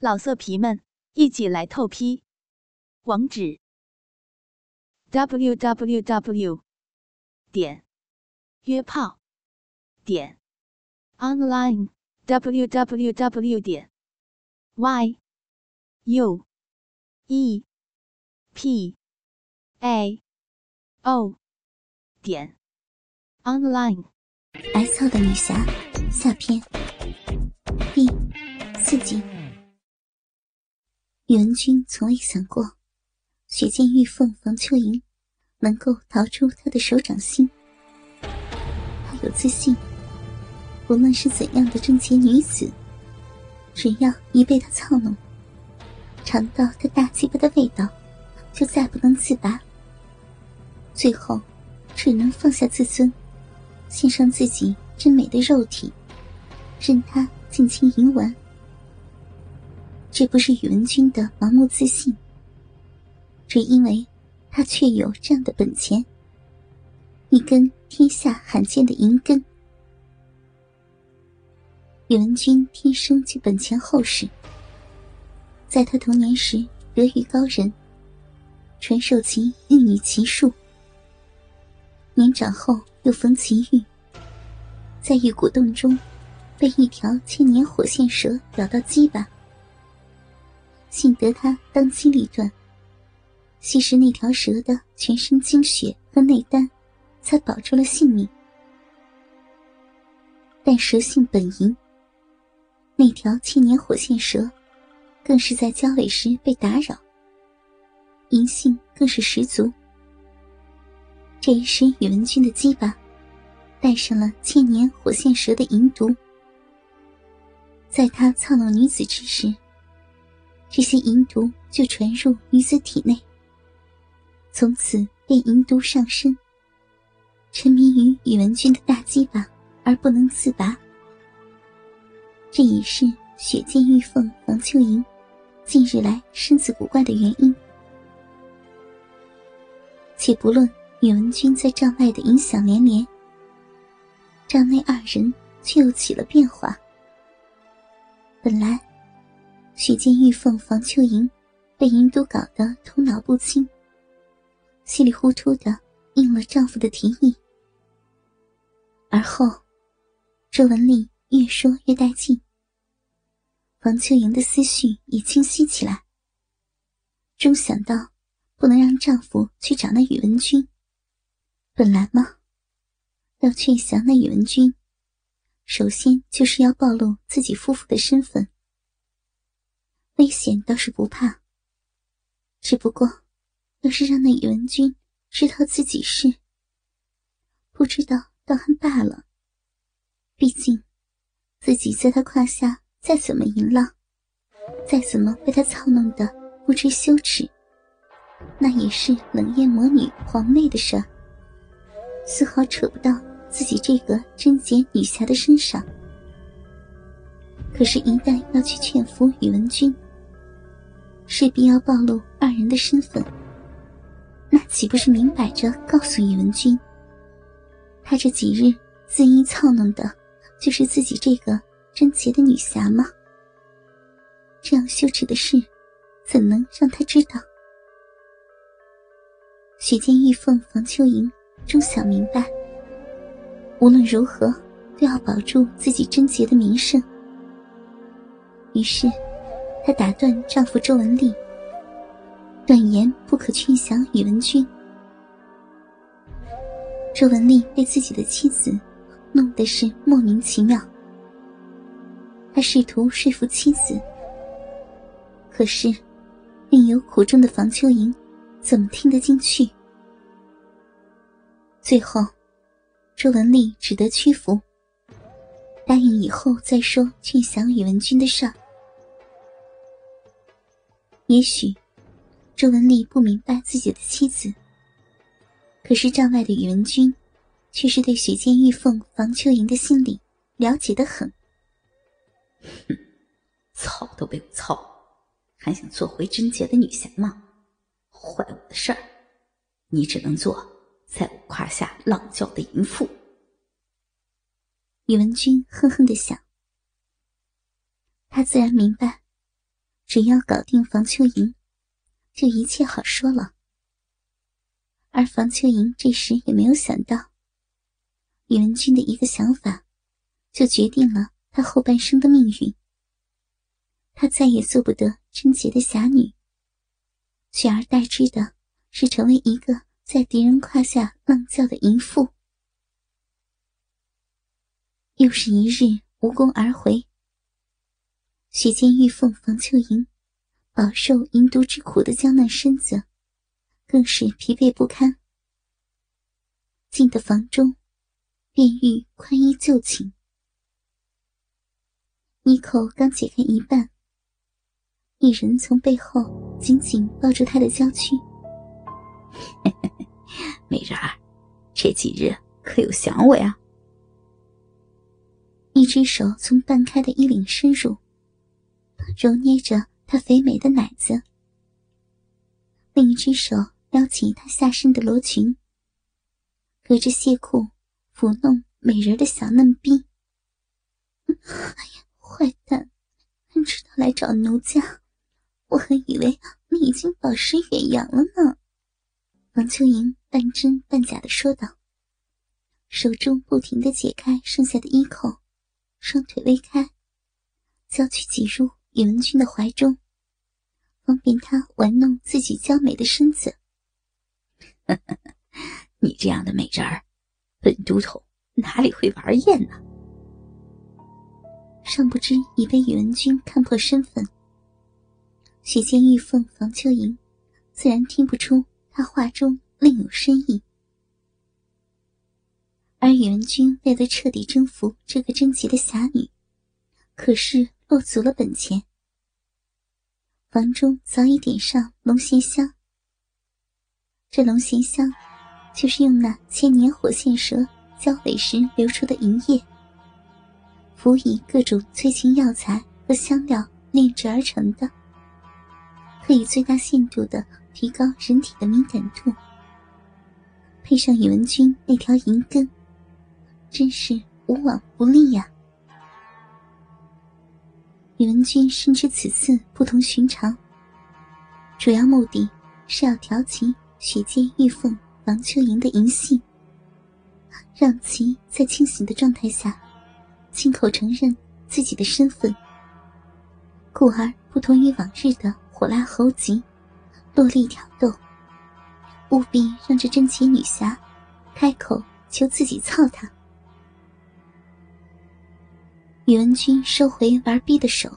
老色皮们，一起来透批！网址：w w w 点约炮点 online w w w 点 y u e p a o 点 online。挨操的女侠下篇第四集。宇文君从未想过，雪见玉凤房秋莹能够逃出他的手掌心。他有自信，无论是怎样的贞洁女子，只要一被他操弄，尝到他大鸡巴的味道，就再不能自拔。最后，只能放下自尊，献上自己真美的肉体，任他尽情淫玩。这不是宇文君的盲目自信，只因为他确有这样的本钱——一根天下罕见的银根。宇文君天生就本钱厚实，在他童年时得遇高人，传授其玉女奇术；年长后又逢奇遇，在玉骨洞中被一条千年火线蛇咬到鸡巴。幸得他当机立断，吸食那条蛇的全身精血和内丹，才保住了性命。但蛇性本淫，那条千年火线蛇，更是在交尾时被打扰，淫性更是十足。这也使宇文君的鸡巴带上了千年火线蛇的淫毒，在他操弄女子之时。这些淫毒就传入女子体内，从此便淫毒上身，沉迷于宇文君的大鸡巴而不能自拔。这也是雪见玉凤王秋莹近日来身子古怪的原因。且不论宇文君在帐外的影响连连，帐内二人却又起了变化。本来。许见玉凤房秋莹被银都搞得头脑不清，稀里糊涂的应了丈夫的提议。而后，周文丽越说越带劲，房秋莹的思绪也清晰起来。终想到不能让丈夫去找那宇文君，本来嘛，要劝降那宇文君，首先就是要暴露自己夫妇的身份。危险倒是不怕，只不过，要是让那宇文君知道自己是，不知道倒还罢了。毕竟，自己在他胯下再怎么淫浪，再怎么被他操弄的不知羞耻，那也是冷艳魔女皇妹的事儿，丝毫扯不到自己这个贞洁女侠的身上。可是，一旦要去劝服宇文君，势必要暴露二人的身份，那岂不是明摆着告诉宇文君，他这几日恣意操弄的，就是自己这个贞洁的女侠吗？这样羞耻的事，怎能让他知道？许见玉凤房秋莹终想明白，无论如何都要保住自己贞洁的名声，于是。她打断丈夫周文丽，断言不可劝降宇文君。周文丽被自己的妻子弄得是莫名其妙，他试图说服妻子，可是另有苦衷的房秋莹怎么听得进去？最后，周文丽只得屈服，答应以后再说劝降宇文君的事儿。也许，周文丽不明白自己的妻子。可是帐外的宇文君，却是对雪见玉凤房秋莹的心理了解的很。哼，操都被我操，还想做回贞洁的女侠吗？坏我的事儿，你只能做在我胯下浪叫的淫妇。宇文君哼哼的想，他自然明白。只要搞定房秋莹，就一切好说了。而房秋莹这时也没有想到，宇文君的一个想法，就决定了他后半生的命运。他再也做不得贞洁的侠女，取而代之的是成为一个在敌人胯下浪叫的淫妇。又是一日无功而回，雪见玉凤房秋莹饱受淫毒之苦的娇嫩身子。更是疲惫不堪，进的房中，便欲宽衣就寝。妮蔻刚解开一半，一人从背后紧紧抱住她的娇躯。美人儿，这几日可有想我呀？一只手从半开的衣领深入，揉捏着她肥美的奶子，另一只手。撩起她下身的罗裙，隔着亵裤抚弄美人的小嫩逼。坏蛋，知道来找奴家，我还以为你已经饱食远扬了呢。王秋莹半真半假的说道，手中不停的解开剩下的衣扣，双腿微开，娇躯挤入宇文君的怀中，方便他玩弄自己娇美的身子。你这样的美人儿，本都头哪里会玩厌呢？尚不知已被宇文君看破身份，许仙玉凤房秋莹自然听不出他话中另有深意。而宇文君为了彻底征服这个贞洁的侠女，可是落足了本钱。房中早已点上龙涎香。这龙涎香，就是用那千年火线蛇交尾时流出的银液，辅以各种催情药材和香料炼制而成的，可以最大限度的提高人体的敏感度。配上宇文君那条银根，真是无往不利呀！宇文君深知此次不同寻常，主要目的是要调情。雪见玉凤王秋莹的淫性，让其在清醒的状态下，亲口承认自己的身份，故而不同于往日的火辣猴急、落力挑逗，务必让这贞洁女侠开口求自己操他。宇文君收回玩逼的手，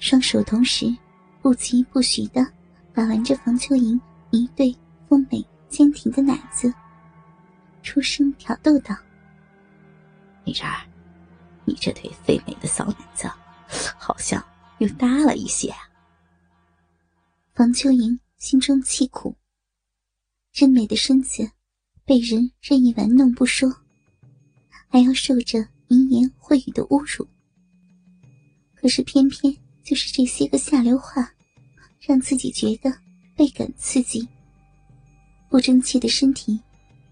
双手同时不疾不徐的把玩着房秋莹。一对丰美坚挺的奶子，出声挑逗道：“美人儿，你这对肥美的骚奶子，好像又大了一些。”房秋莹心中气苦，真美的身子被人任意玩弄不说，还要受着淫言秽语的侮辱。可是偏偏就是这些个下流话，让自己觉得。倍感刺激，不争气的身体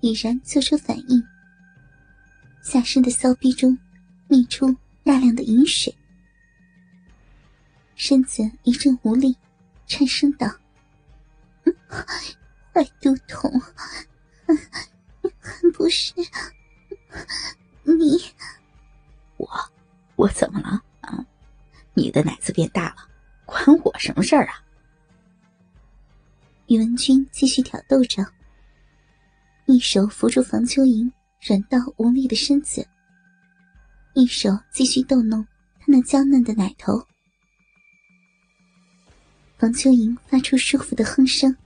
已然做出反应，下身的骚逼中泌出大量的饮水，身子一阵无力，颤声道：“坏肚痛，还 不是你？我怎么了啊？你的奶子变大了，关我什么事儿啊？”宇文君继续挑逗着，一手扶住房秋莹软到无力的身子，一手继续逗弄她那娇嫩的奶头。房秋莹发出舒服的哼声：“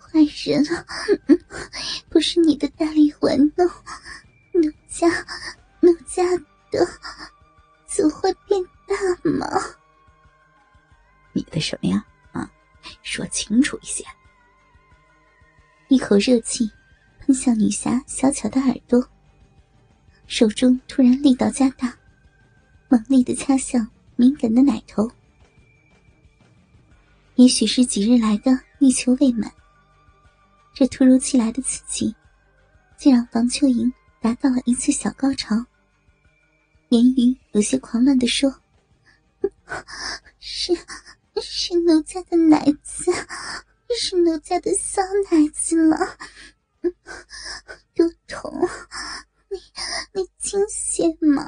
坏人啊，不是你的大力玩弄，奴家，奴家的，怎会变大吗？你的什么呀？”啊说清楚一些！一口热气喷向女侠小巧的耳朵，手中突然力道加大，猛力的掐向敏感的奶头。也许是几日来的欲求未满，这突如其来的刺激，竟让房秋莹达到了一次小高潮，言语有些狂乱的说：“ 是是奴家的奶子，是奴家的小奶子了，多痛！你你清醒吗？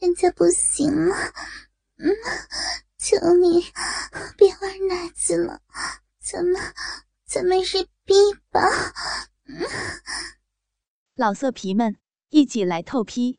人家不行了，嗯，求你别玩奶子了，咱们咱们是 B 吧？嗯，老色皮们一起来透批，